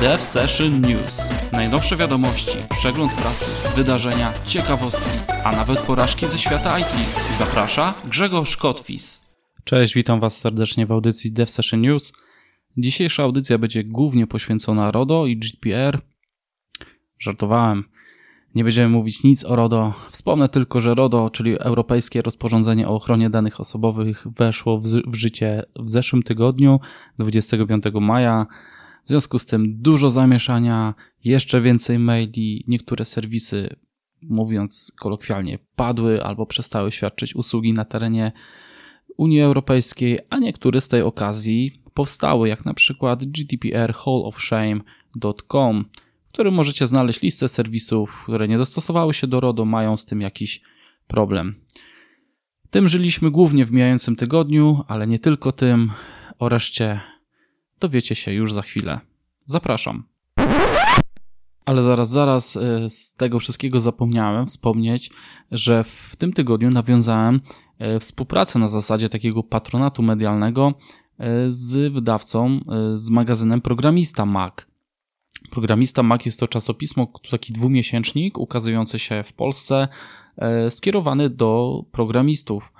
Dev Session News. Najnowsze wiadomości, przegląd prasy, wydarzenia, ciekawostki, a nawet porażki ze świata IT. Zaprasza Grzegorz Kotwis. Cześć, witam Was serdecznie w audycji Dev Session News. Dzisiejsza audycja będzie głównie poświęcona RODO i GDPR. Żartowałem. Nie będziemy mówić nic o RODO. Wspomnę tylko, że RODO, czyli Europejskie Rozporządzenie o Ochronie Danych Osobowych, weszło w, w życie w zeszłym tygodniu, 25 maja. W związku z tym dużo zamieszania, jeszcze więcej maili, niektóre serwisy, mówiąc kolokwialnie, padły albo przestały świadczyć usługi na terenie Unii Europejskiej, a niektóre z tej okazji powstały, jak na przykład GDPR hallofshame.com, w którym możecie znaleźć listę serwisów, które nie dostosowały się do RODO, mają z tym jakiś problem. Tym żyliśmy głównie w mijającym tygodniu, ale nie tylko tym. O reszcie dowiecie się już za chwilę. Zapraszam. Ale zaraz, zaraz y, z tego wszystkiego zapomniałem wspomnieć, że w tym tygodniu nawiązałem y, współpracę na zasadzie takiego patronatu medialnego y, z wydawcą, z magazynem Programista Mac. Programista Mac jest to czasopismo, taki dwumiesięcznik ukazujący się w Polsce, skierowany do programistów.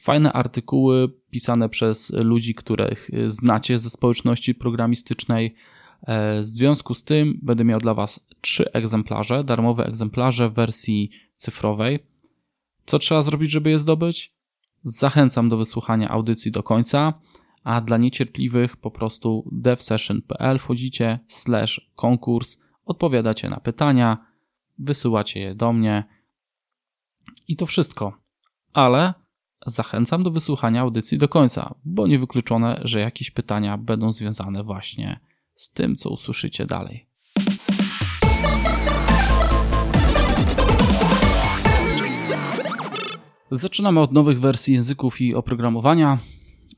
Fajne artykuły pisane przez ludzi, których znacie ze społeczności programistycznej. W związku z tym będę miał dla Was trzy egzemplarze, darmowe egzemplarze w wersji cyfrowej. Co trzeba zrobić, żeby je zdobyć? Zachęcam do wysłuchania audycji do końca, a dla niecierpliwych po prostu devsession.pl wchodzicie, slash konkurs, odpowiadacie na pytania, wysyłacie je do mnie i to wszystko. Ale zachęcam do wysłuchania audycji do końca, bo niewykluczone, że jakieś pytania będą związane właśnie z tym, co usłyszycie dalej. Zaczynamy od nowych wersji języków i oprogramowania.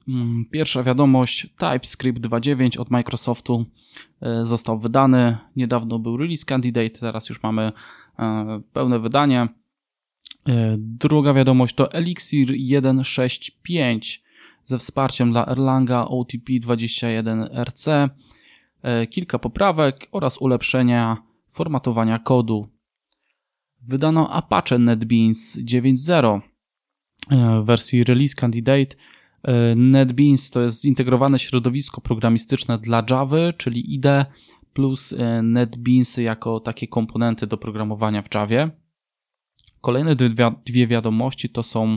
Mm, pierwsza wiadomość, TypeScript 2.9 od Microsoftu e, został wydany. Niedawno był release candidate, teraz już mamy e, pełne wydanie. E, druga wiadomość to Elixir 1.6.5 ze wsparciem dla Erlanga OTP 21RC, kilka poprawek oraz ulepszenia formatowania kodu. Wydano Apache NetBeans 9.0 w wersji Release Candidate. NetBeans to jest zintegrowane środowisko programistyczne dla Java, czyli IDE, plus NetBeans jako takie komponenty do programowania w Javie. Kolejne dwie wiadomości to są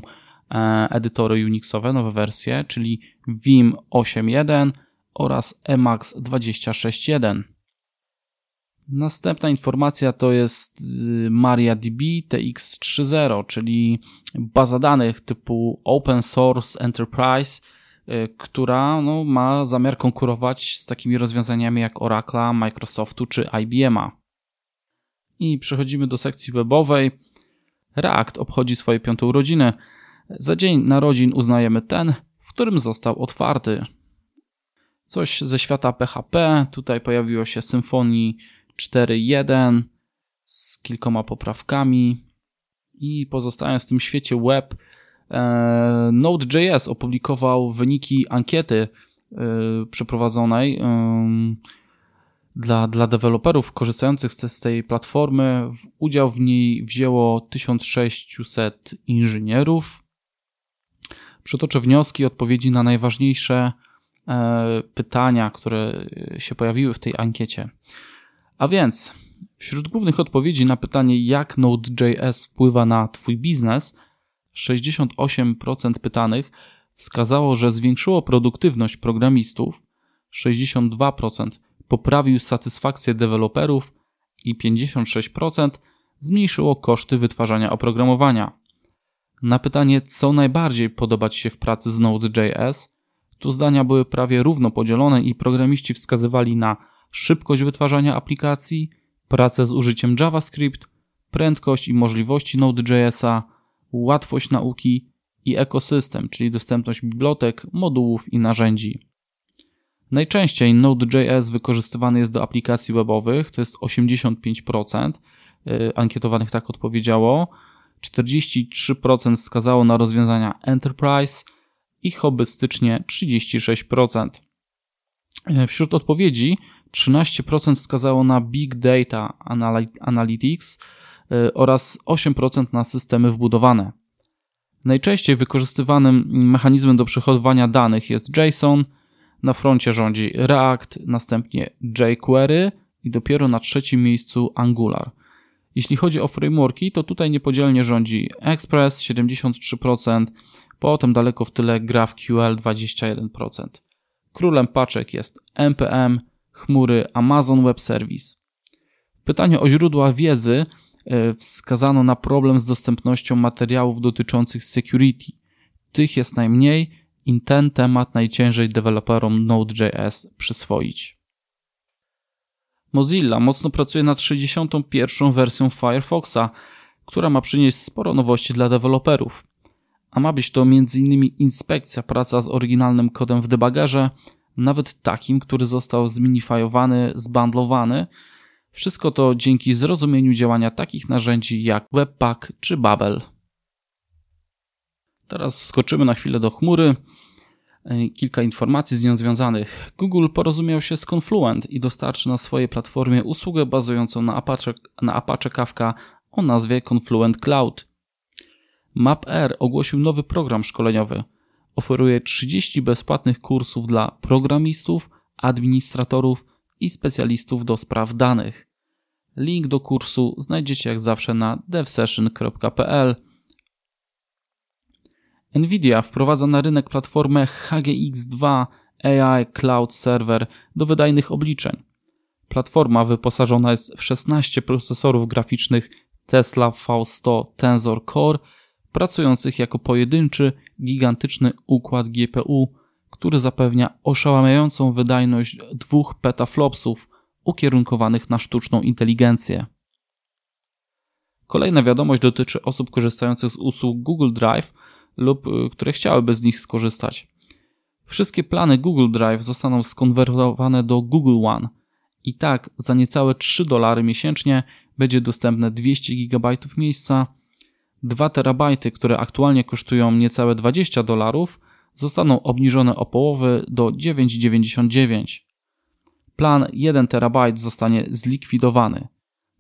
e, edytory Unixowe, nowe wersje, czyli Vim 8.1 oraz Emacs 26.1. Następna informacja to jest MariaDB TX3.0, czyli baza danych typu Open Source Enterprise, y, która no, ma zamiar konkurować z takimi rozwiązaniami jak Oracle, Microsoftu czy IBM'a. I przechodzimy do sekcji webowej. React obchodzi swoje piąte urodziny. Za dzień narodzin uznajemy ten, w którym został otwarty. Coś ze świata PHP. Tutaj pojawiło się Symfony 4.1 z kilkoma poprawkami. I pozostając w tym świecie web, e, Node.js opublikował wyniki ankiety e, przeprowadzonej dla, dla deweloperów korzystających z, z tej platformy. Udział w niej wzięło 1600 inżynierów. Przytoczę wnioski, odpowiedzi na najważniejsze e, pytania, które się pojawiły w tej ankiecie. A więc, wśród głównych odpowiedzi na pytanie, jak Node.js wpływa na Twój biznes, 68% pytanych wskazało, że zwiększyło produktywność programistów, 62% poprawił satysfakcję deweloperów i 56% zmniejszyło koszty wytwarzania oprogramowania. Na pytanie, co najbardziej podoba Ci się w pracy z Node.js, tu zdania były prawie równo podzielone i programiści wskazywali na szybkość wytwarzania aplikacji, pracę z użyciem JavaScript, prędkość i możliwości Node.jsa, łatwość nauki i ekosystem, czyli dostępność bibliotek, modułów i narzędzi. Najczęściej Node.js wykorzystywany jest do aplikacji webowych, to jest 85%, y, ankietowanych tak odpowiedziało, 43% wskazało na rozwiązania Enterprise i hobbystycznie 36%. Y, wśród odpowiedzi 13% wskazało na Big Data Analytics y, oraz 8% na systemy wbudowane. Najczęściej wykorzystywanym mechanizmem do przechowywania danych jest JSON, na froncie rządzi React, następnie jQuery i dopiero na trzecim miejscu Angular. Jeśli chodzi o frameworki, to tutaj niepodzielnie rządzi Express 73%, potem daleko w tyle GraphQL 21%. Królem paczek jest NPM, chmury Amazon Web Service. W pytaniu o źródła wiedzy e, wskazano na problem z dostępnością materiałów dotyczących security. Tych jest najmniej i ten temat najciężej deweloperom Node.js przyswoić. Mozilla mocno pracuje nad 61. wersją Firefoxa, która ma przynieść sporo nowości dla deweloperów. A ma być to m.in. inspekcja, praca z oryginalnym kodem w debagerze, nawet takim, który został zminifajowany, zbandlowany. Wszystko to dzięki zrozumieniu działania takich narzędzi jak Webpack czy Babel. Teraz wskoczymy na chwilę do chmury. E, kilka informacji z nią związanych. Google porozumiał się z Confluent i dostarczy na swojej platformie usługę bazującą na Apache, na Apache Kafka o nazwie Confluent Cloud. MapR ogłosił nowy program szkoleniowy. Oferuje 30 bezpłatnych kursów dla programistów, administratorów i specjalistów do spraw danych. Link do kursu znajdziecie jak zawsze na devsession.pl Nvidia wprowadza na rynek platformę HGX2 AI Cloud Server do wydajnych obliczeń. Platforma wyposażona jest w 16 procesorów graficznych Tesla V100 Tensor Core, pracujących jako pojedynczy, gigantyczny układ GPU, który zapewnia oszałamiającą wydajność dwóch petaflopsów ukierunkowanych na sztuczną inteligencję. Kolejna wiadomość dotyczy osób korzystających z usług Google Drive – lub y, które chciałyby z nich skorzystać. Wszystkie plany Google Drive zostaną skonwertowane do Google One. I tak za niecałe 3 dolary miesięcznie będzie dostępne 200 GB miejsca, 2 terabajty, które aktualnie kosztują niecałe 20 dolarów, zostaną obniżone o połowę do 9,99. Plan 1 terabajt zostanie zlikwidowany.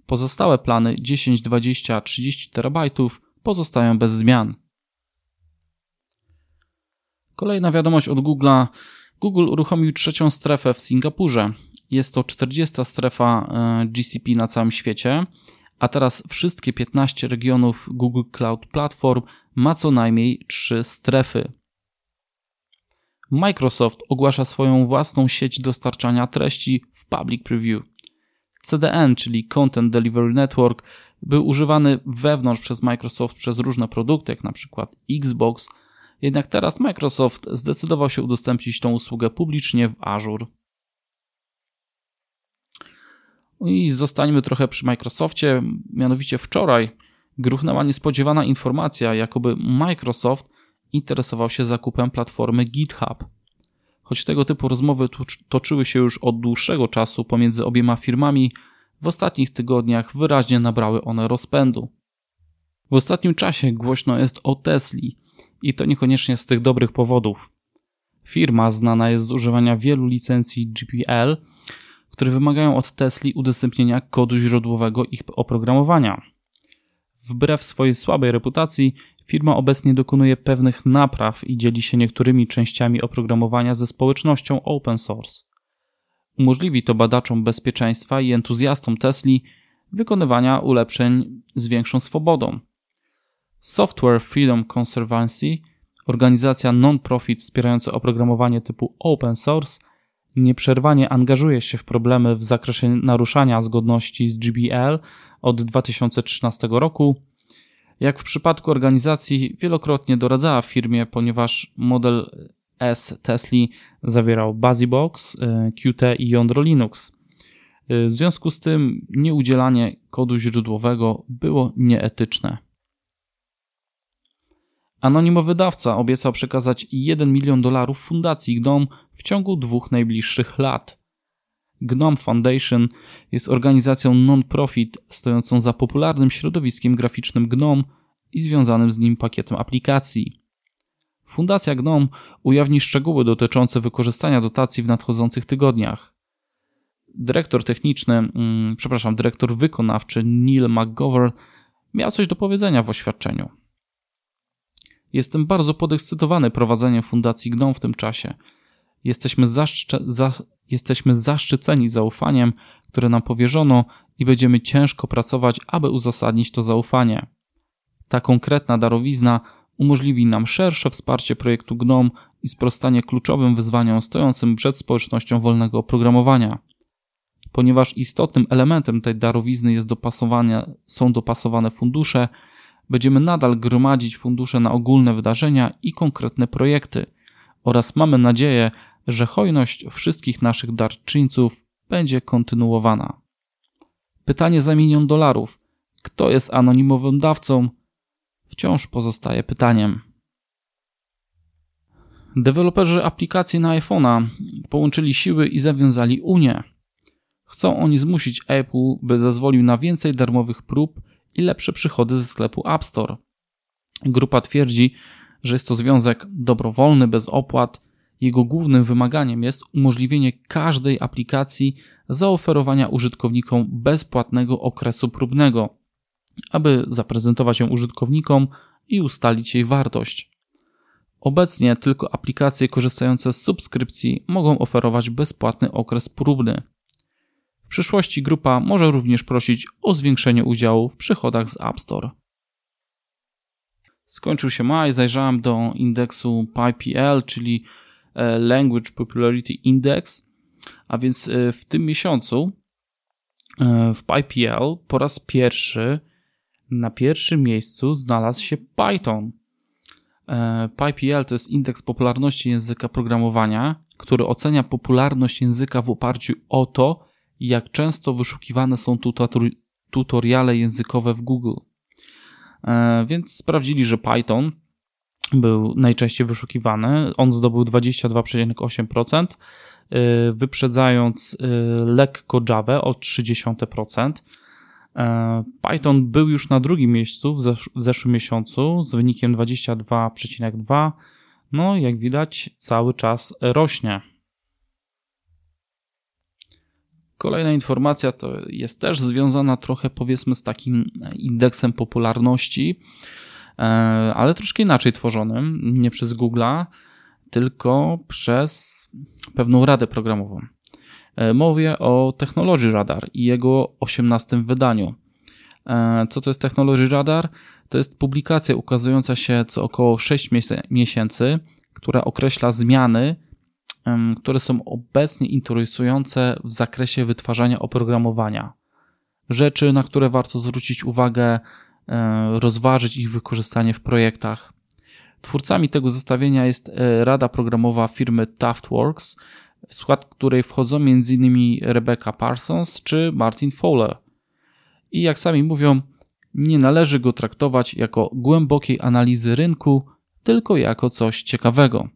Pozostałe plany 10, 20, 30 terabajtów pozostają bez zmian. Kolejna wiadomość od Google'a. Google uruchomił trzecią strefę w Singapurze. Jest to 40 strefa e, GCP na całym świecie, a teraz wszystkie 15 regionów Google Cloud Platform ma co najmniej 3 strefy. Microsoft ogłasza swoją własną sieć dostarczania treści w public preview. CDN, czyli Content Delivery Network, był używany wewnątrz przez Microsoft przez różne produkty, jak na przykład Xbox, jednak teraz Microsoft zdecydował się udostępnić tą usługę publicznie w Azure. I zostańmy trochę przy Microsoftie. Mianowicie wczoraj gruchnęła niespodziewana informacja, jakoby Microsoft interesował się zakupem platformy GitHub. Choć tego typu rozmowy toczyły się już od dłuższego czasu pomiędzy obiema firmami, w ostatnich tygodniach wyraźnie nabrały one rozpędu. W ostatnim czasie głośno jest o Tesli, i to niekoniecznie z tych dobrych powodów. Firma znana jest z używania wielu licencji GPL, które wymagają od Tesli udostępnienia kodu źródłowego ich oprogramowania. Wbrew swojej słabej reputacji, firma obecnie dokonuje pewnych napraw i dzieli się niektórymi częściami oprogramowania ze społecznością open source. Umożliwi to badaczom bezpieczeństwa i entuzjastom Tesli wykonywania ulepszeń z większą swobodą. Software Freedom Conservancy, organizacja non-profit wspierająca oprogramowanie typu open source, nieprzerwanie angażuje się w problemy w zakresie naruszania zgodności z GBL od 2013 roku. Jak w przypadku organizacji, wielokrotnie doradzała firmie, ponieważ model S Tesla zawierał BusyBox, e, Qt i jądro Linux. E, w związku z tym nieudzielanie kodu źródłowego było nieetyczne. Anonimowy dawca obiecał przekazać 1 milion dolarów fundacji GNOME w ciągu dwóch najbliższych lat. GNOME Foundation jest organizacją non-profit stojącą za popularnym środowiskiem graficznym GNOME i związanym z nim pakietem aplikacji. Fundacja GNOME ujawni szczegóły dotyczące wykorzystania dotacji w nadchodzących tygodniach. dyrektor techniczny, mm, przepraszam, dyrektor wykonawczy Neil McGovern miał coś do powiedzenia w oświadczeniu. Jestem bardzo podekscytowany prowadzeniem Fundacji GNOME w tym czasie. Jesteśmy, za, jesteśmy zaszczyceni zaufaniem, które nam powierzono i będziemy ciężko pracować, aby uzasadnić to zaufanie. Ta konkretna darowizna umożliwi nam szersze wsparcie projektu GNOME i sprostanie kluczowym wyzwaniom stojącym przed społecznością wolnego oprogramowania. Ponieważ istotnym elementem tej darowizny jest dopasowania, są dopasowane fundusze, będziemy nadal gromadzić fundusze na ogólne wydarzenia i konkretne projekty oraz mamy nadzieję, że hojność wszystkich naszych darczyńców będzie kontynuowana. Pytanie za milion dolarów. Kto jest anonimowym dawcą? Wciąż pozostaje pytaniem. Deweloperzy aplikacji na iPhone'a połączyli siły i zawiązali Unię. Chcą oni zmusić Apple, by zezwolił na więcej darmowych prób i lepsze przychody ze sklepu App Store. Grupa twierdzi, że jest to związek dobrowolny, bez opłat. Jego głównym wymaganiem jest umożliwienie każdej aplikacji zaoferowania użytkownikom bezpłatnego okresu próbnego, aby zaprezentować ją użytkownikom i ustalić jej wartość. Obecnie tylko aplikacje korzystające z subskrypcji mogą oferować bezpłatny okres próbny. W przyszłości grupa może również prosić o zwiększenie udziału w przychodach z App Store. Skończył się maj, zajrzałem do indeksu PyPL, czyli e, Language Popularity Index, a więc e, w tym miesiącu e, w PyPL po raz pierwszy na pierwszym miejscu znalazł się Python. PyPL to jest indeks popularności języka programowania, który ocenia popularność języka w oparciu o to, jak często wyszukiwane są tutoriale językowe w Google. E, więc sprawdzili, że Python był najczęściej wyszukiwany. On zdobył 22,8%, e, wyprzedzając e, lekko Java o 0,3%. Python był już na drugim miejscu w, zesz w zeszłym miesiącu z wynikiem 22,2. No, jak widać, cały czas rośnie. Kolejna informacja to jest też związana trochę powiedzmy z takim indeksem popularności, e, ale troszkę inaczej tworzonym, nie przez Google'a, tylko przez pewną radę programową. E, mówię o Technology Radar i jego 18 wydaniu. E, co to jest Technology Radar? To jest publikacja ukazująca się co około 6 miesięcy, która określa zmiany które są obecnie interesujące w zakresie wytwarzania oprogramowania. Rzeczy, na które warto zwrócić uwagę, rozważyć ich wykorzystanie w projektach. Twórcami tego zestawienia jest e, rada programowa firmy Taftworks, w skład której wchodzą m.in. Rebecca Parsons czy Martin Fowler. I jak sami mówią, nie należy go traktować jako głębokiej analizy rynku, tylko jako coś ciekawego.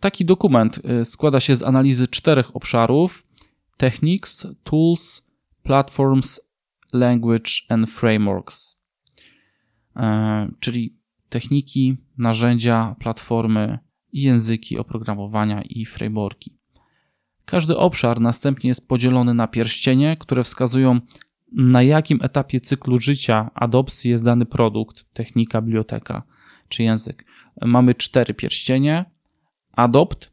Taki dokument e, składa się z analizy czterech obszarów: Techniques, Tools, Platforms, Language and Frameworks. E, czyli techniki, narzędzia, platformy, języki oprogramowania i frameworki. Każdy obszar następnie jest podzielony na pierścienie, które wskazują, na jakim etapie cyklu życia adopcji jest dany produkt, technika, biblioteka czy język. Mamy cztery pierścienie, Adopt,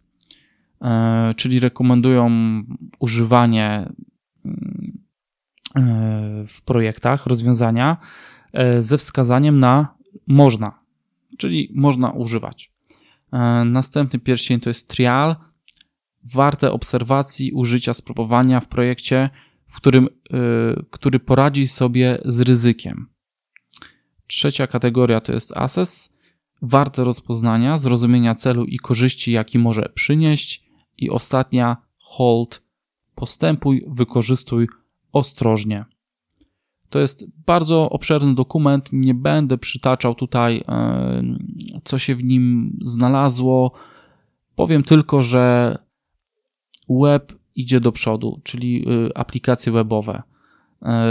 e, czyli rekomendują używanie mm, e, w projektach rozwiązania e, ze wskazaniem na można, czyli można używać. Następny pierścień to jest trial, warte obserwacji, użycia, spróbowania w projekcie, w którym, który poradzi sobie z ryzykiem. Trzecia kategoria to jest assess, warte rozpoznania, zrozumienia celu i korzyści, jaki może przynieść. I ostatnia, hold, postępuj, wykorzystuj ostrożnie. To jest bardzo obszerny dokument, nie będę przytaczał tutaj, e, co się w nim znalazło. Powiem tylko, że web idzie do przodu, czyli e, aplikacje webowe. E,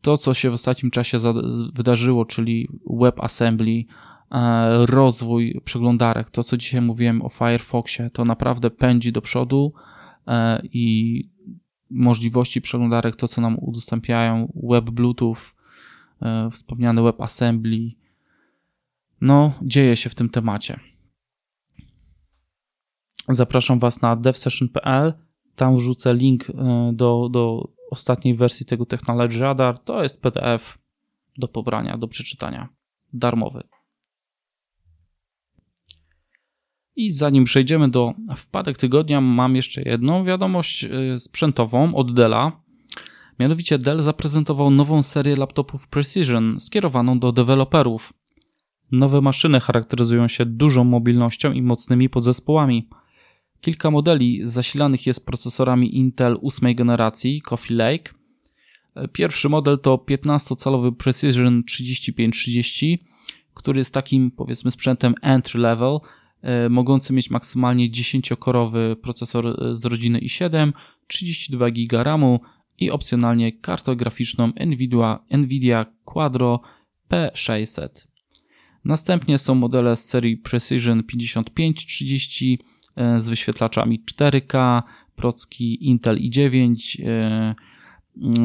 to, co się w ostatnim czasie wydarzyło, czyli WebAssembly, rozwój przeglądarek, to co dzisiaj mówiłem o Firefoxie, to naprawdę pędzi do przodu. e, i możliwości przeglądarek, to co nam udostępniają web Bluetooth, e, wspomniany WebAssembly. No, dzieje się w tym temacie. Zapraszam Was na devsession.pl. Tam wrzucę link e, do, do ostatniej wersji tego Technology Radar. To jest PDF do pobrania, do przeczytania. Darmowy. I zanim przejdziemy do wpadek tygodnia, mam jeszcze jedną wiadomość y, sprzętową od Della. Mianowicie Dell zaprezentował nową serię laptopów Precision skierowaną do deweloperów. Nowe maszyny charakteryzują się dużą mobilnością i mocnymi podzespołami. Kilka modeli zasilanych jest procesorami Intel 8 generacji Coffee Lake. Pierwszy model to 15-calowy Precision 3530, który jest takim powiedzmy sprzętem entry level, E, mogący mieć maksymalnie 10-korowy procesor e, z rodziny i7, 32 GB RAMu i opcjonalnie kartę graficzną Nvidia, Nvidia Quadro P600. Następnie są modele z serii Precision 5530 e, z wyświetlaczami 4K, procki Intel i9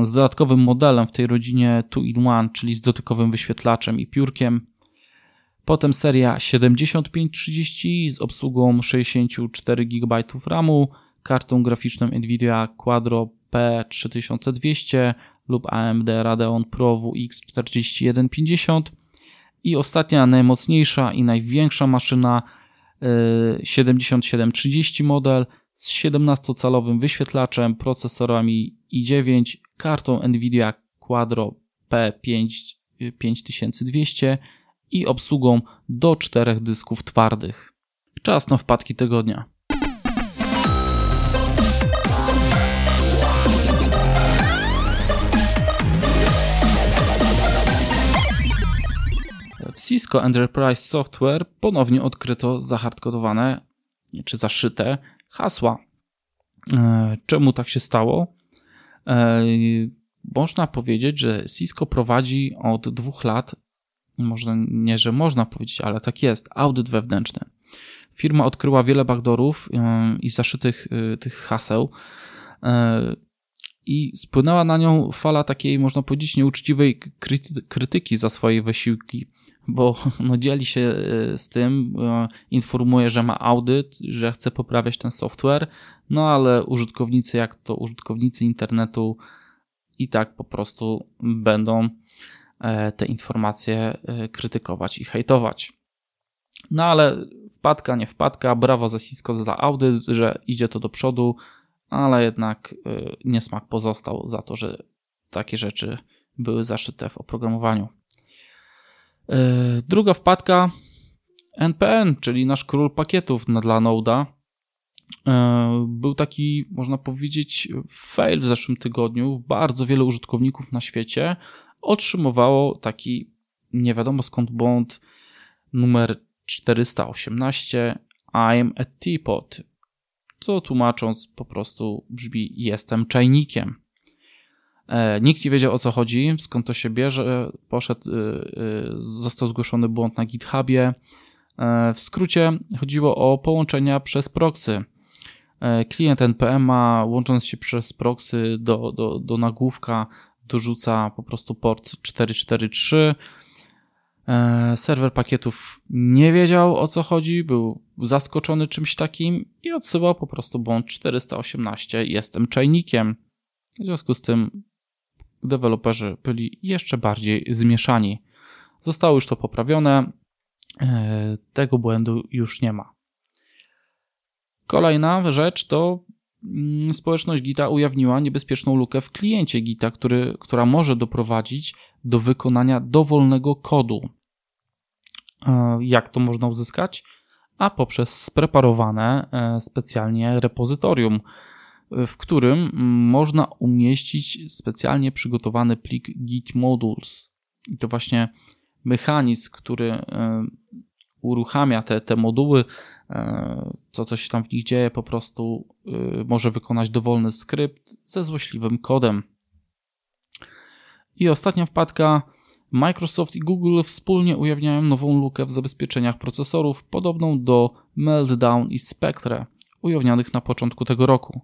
z dodatkowym modelem w tej rodzinie 2-in-1, czyli z dotykowym wyświetlaczem i piórkiem. Potem seria 7530 z obsługą 64 GB RAMu, kartą graficzną Nvidia Quadro P3200 lub AMD Radeon Pro WX 4150 i ostatnia najmocniejsza i największa maszyna 7730 y, model z 17-calowym wyświetlaczem, procesorami i9, kartą Nvidia Quadro P5 5200 i obsługą do czterech dysków twardych. Czas na wpadki tygodnia. W Cisco Enterprise Software ponownie odkryto zahardkodowane czy zaszyte hasła. E, czemu tak się stało? E, można powiedzieć, że Cisco prowadzi od dwóch lat może nie, że można powiedzieć, ale tak jest, audyt wewnętrzny. Firma odkryła wiele backdoorów i zaszytych y, tych haseł e, i spłynęła na nią fala takiej, można powiedzieć, nieuczciwej krytyki za swoje wysiłki, bo no, dzieli się y, z tym, informuje, że ma audyt, że chce poprawiać ten software, no ale użytkownicy, jak to użytkownicy internetu, i tak po prostu będą te informacje e, krytykować i hejtować. No ale wpadka, nie wpadka, brawo za Cisco za audyt, że idzie to do przodu, ale jednak e, niesmak pozostał za to, że takie rzeczy były zaszyte w oprogramowaniu. Druga wpadka NPN, czyli nasz król pakietów dla Node'a. Był taki, można powiedzieć, fail w zeszłym tygodniu. Bardzo wiele użytkowników na świecie otrzymywało taki nie wiadomo skąd błąd numer 418 I'm a teapot, co tłumacząc po prostu brzmi jestem czajnikiem. E, nikt nie wiedział o co chodzi, skąd to się bierze. Poszedł, y, y, został zgłoszony błąd na GitHubie. E, w skrócie chodziło o połączenia przez proxy. E, klient NPM a łącząc się przez proxy do, do, do nagłówka dorzuca po prostu port 443. E, serwer pakietów nie wiedział o co chodzi, był zaskoczony czymś takim i odsyłał po prostu błąd 418. Jestem czajnikiem. W związku z tym deweloperzy byli jeszcze bardziej zmieszani. Zostało już to poprawione. E, tego błędu już nie ma. Kolejna rzecz to społeczność Gita ujawniła niebezpieczną lukę w kliencie Gita, który, która może doprowadzić do wykonania dowolnego kodu. E, jak to można uzyskać? A poprzez spreparowane e, specjalnie repozytorium, e, w którym można umieścić specjalnie przygotowany plik git modules. I to właśnie mechanizm, który uruchamia te, te moduły, e, co, się tam w nich dzieje, po prostu e, może wykonać dowolny skrypt ze złośliwym kodem. I ostatnia wpadka. Microsoft i Google wspólnie ujawniają nową lukę w zabezpieczeniach procesorów, podobną do Meltdown i Spectre, ujawnionych na początku tego roku.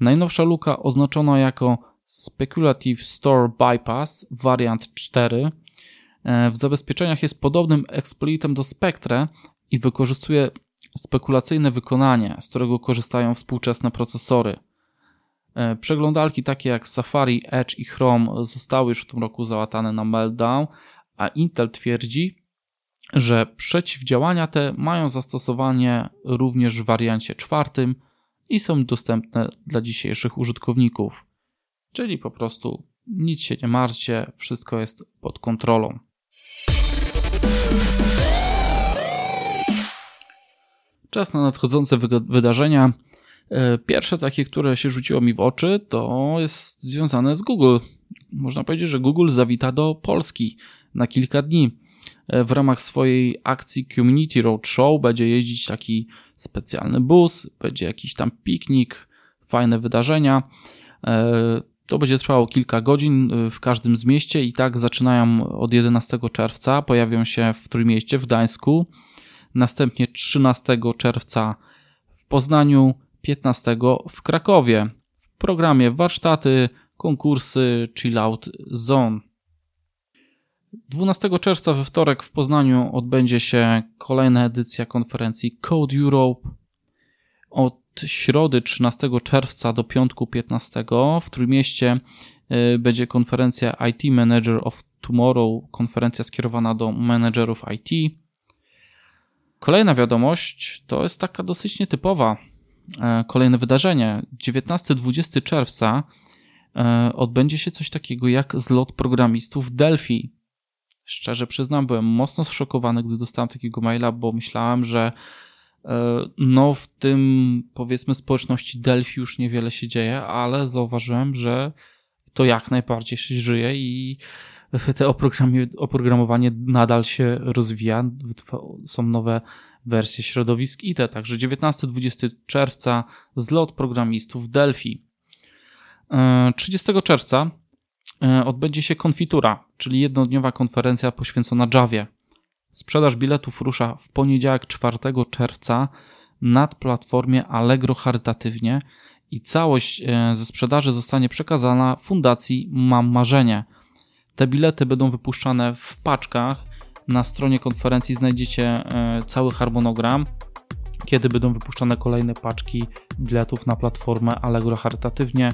Najnowsza luka oznaczona jako Speculative Store Bypass wariant 4 e, w zabezpieczeniach jest podobnym exploitem do Spectre i wykorzystuje spekulacyjne wykonanie, z którego korzystają współczesne procesory. E, przeglądalki takie jak Safari, Edge i Chrome zostały już w tym roku załatane na Meltdown, a Intel twierdzi, że przeciwdziałania te mają zastosowanie również w wariancie czwartym i są dostępne dla dzisiejszych użytkowników. Czyli po prostu nic się nie martwcie, wszystko jest pod kontrolą. Czas na nadchodzące wydarzenia. E, pierwsze takie, które się rzuciło mi w oczy, to jest związane z Google. Można powiedzieć, że Google zawita do Polski na kilka dni. E, w ramach swojej akcji Community Roadshow będzie jeździć taki specjalny bus, będzie jakiś tam piknik, fajne wydarzenia. E, to będzie trwało kilka godzin w każdym z mieście i tak zaczynają od 11 czerwca, pojawią się w Trójmieście, w Gdańsku, następnie 13 czerwca w Poznaniu, 15 w Krakowie. W programie warsztaty, konkursy, chill out zone. 12 czerwca we wtorek w Poznaniu odbędzie się kolejna edycja konferencji Code Europe. Od środy 13 czerwca do piątku 15 w Trójmieście y, będzie konferencja IT Manager of Tomorrow, konferencja skierowana do menedżerów IT. Kolejna wiadomość to jest taka dosyć nietypowa. E, kolejne wydarzenie. 19-20 czerwca e, odbędzie się coś takiego jak zlot programistów Delphi. Szczerze przyznam, byłem mocno zszokowany, gdy dostałem takiego maila, bo myślałem, że e, no w tym powiedzmy społeczności Delphi już niewiele się dzieje, ale zauważyłem, że to jak najbardziej się żyje i te oprogramowanie nadal się rozwija. Są nowe wersje środowisk IT. Także 19-20 czerwca zlot programistów Delphi. 30 e, czerwca e, odbędzie się konfitura, czyli jednodniowa konferencja poświęcona Javie. Sprzedaż biletów rusza w poniedziałek 4 czerwca na platformie Allegro charytatywnie i całość e, ze sprzedaży zostanie przekazana Fundacji Mam Marzenie – te bilety będą wypuszczane w paczkach. Na stronie konferencji znajdziecie e, cały harmonogram, kiedy będą wypuszczane kolejne paczki biletów na platformę Allegro charytatywnie,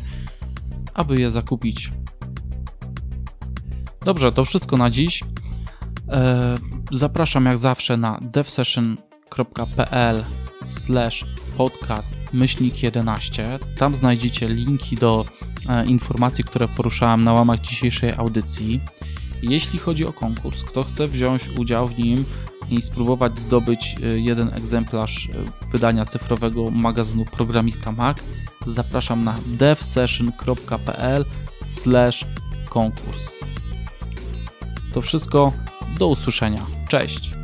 aby je zakupić. Dobrze, to wszystko na dziś. E, zapraszam jak zawsze na devsession.pl podcast myślnik 11. Tam znajdziecie linki do informacji, które poruszałem na łamach dzisiejszej audycji. Jeśli chodzi o konkurs, kto chce wziąć udział w nim i spróbować zdobyć e, jeden egzemplarz e, wydania cyfrowego magazynu Programista Mac, zapraszam na devsession.pl konkurs. To wszystko, do usłyszenia. Cześć!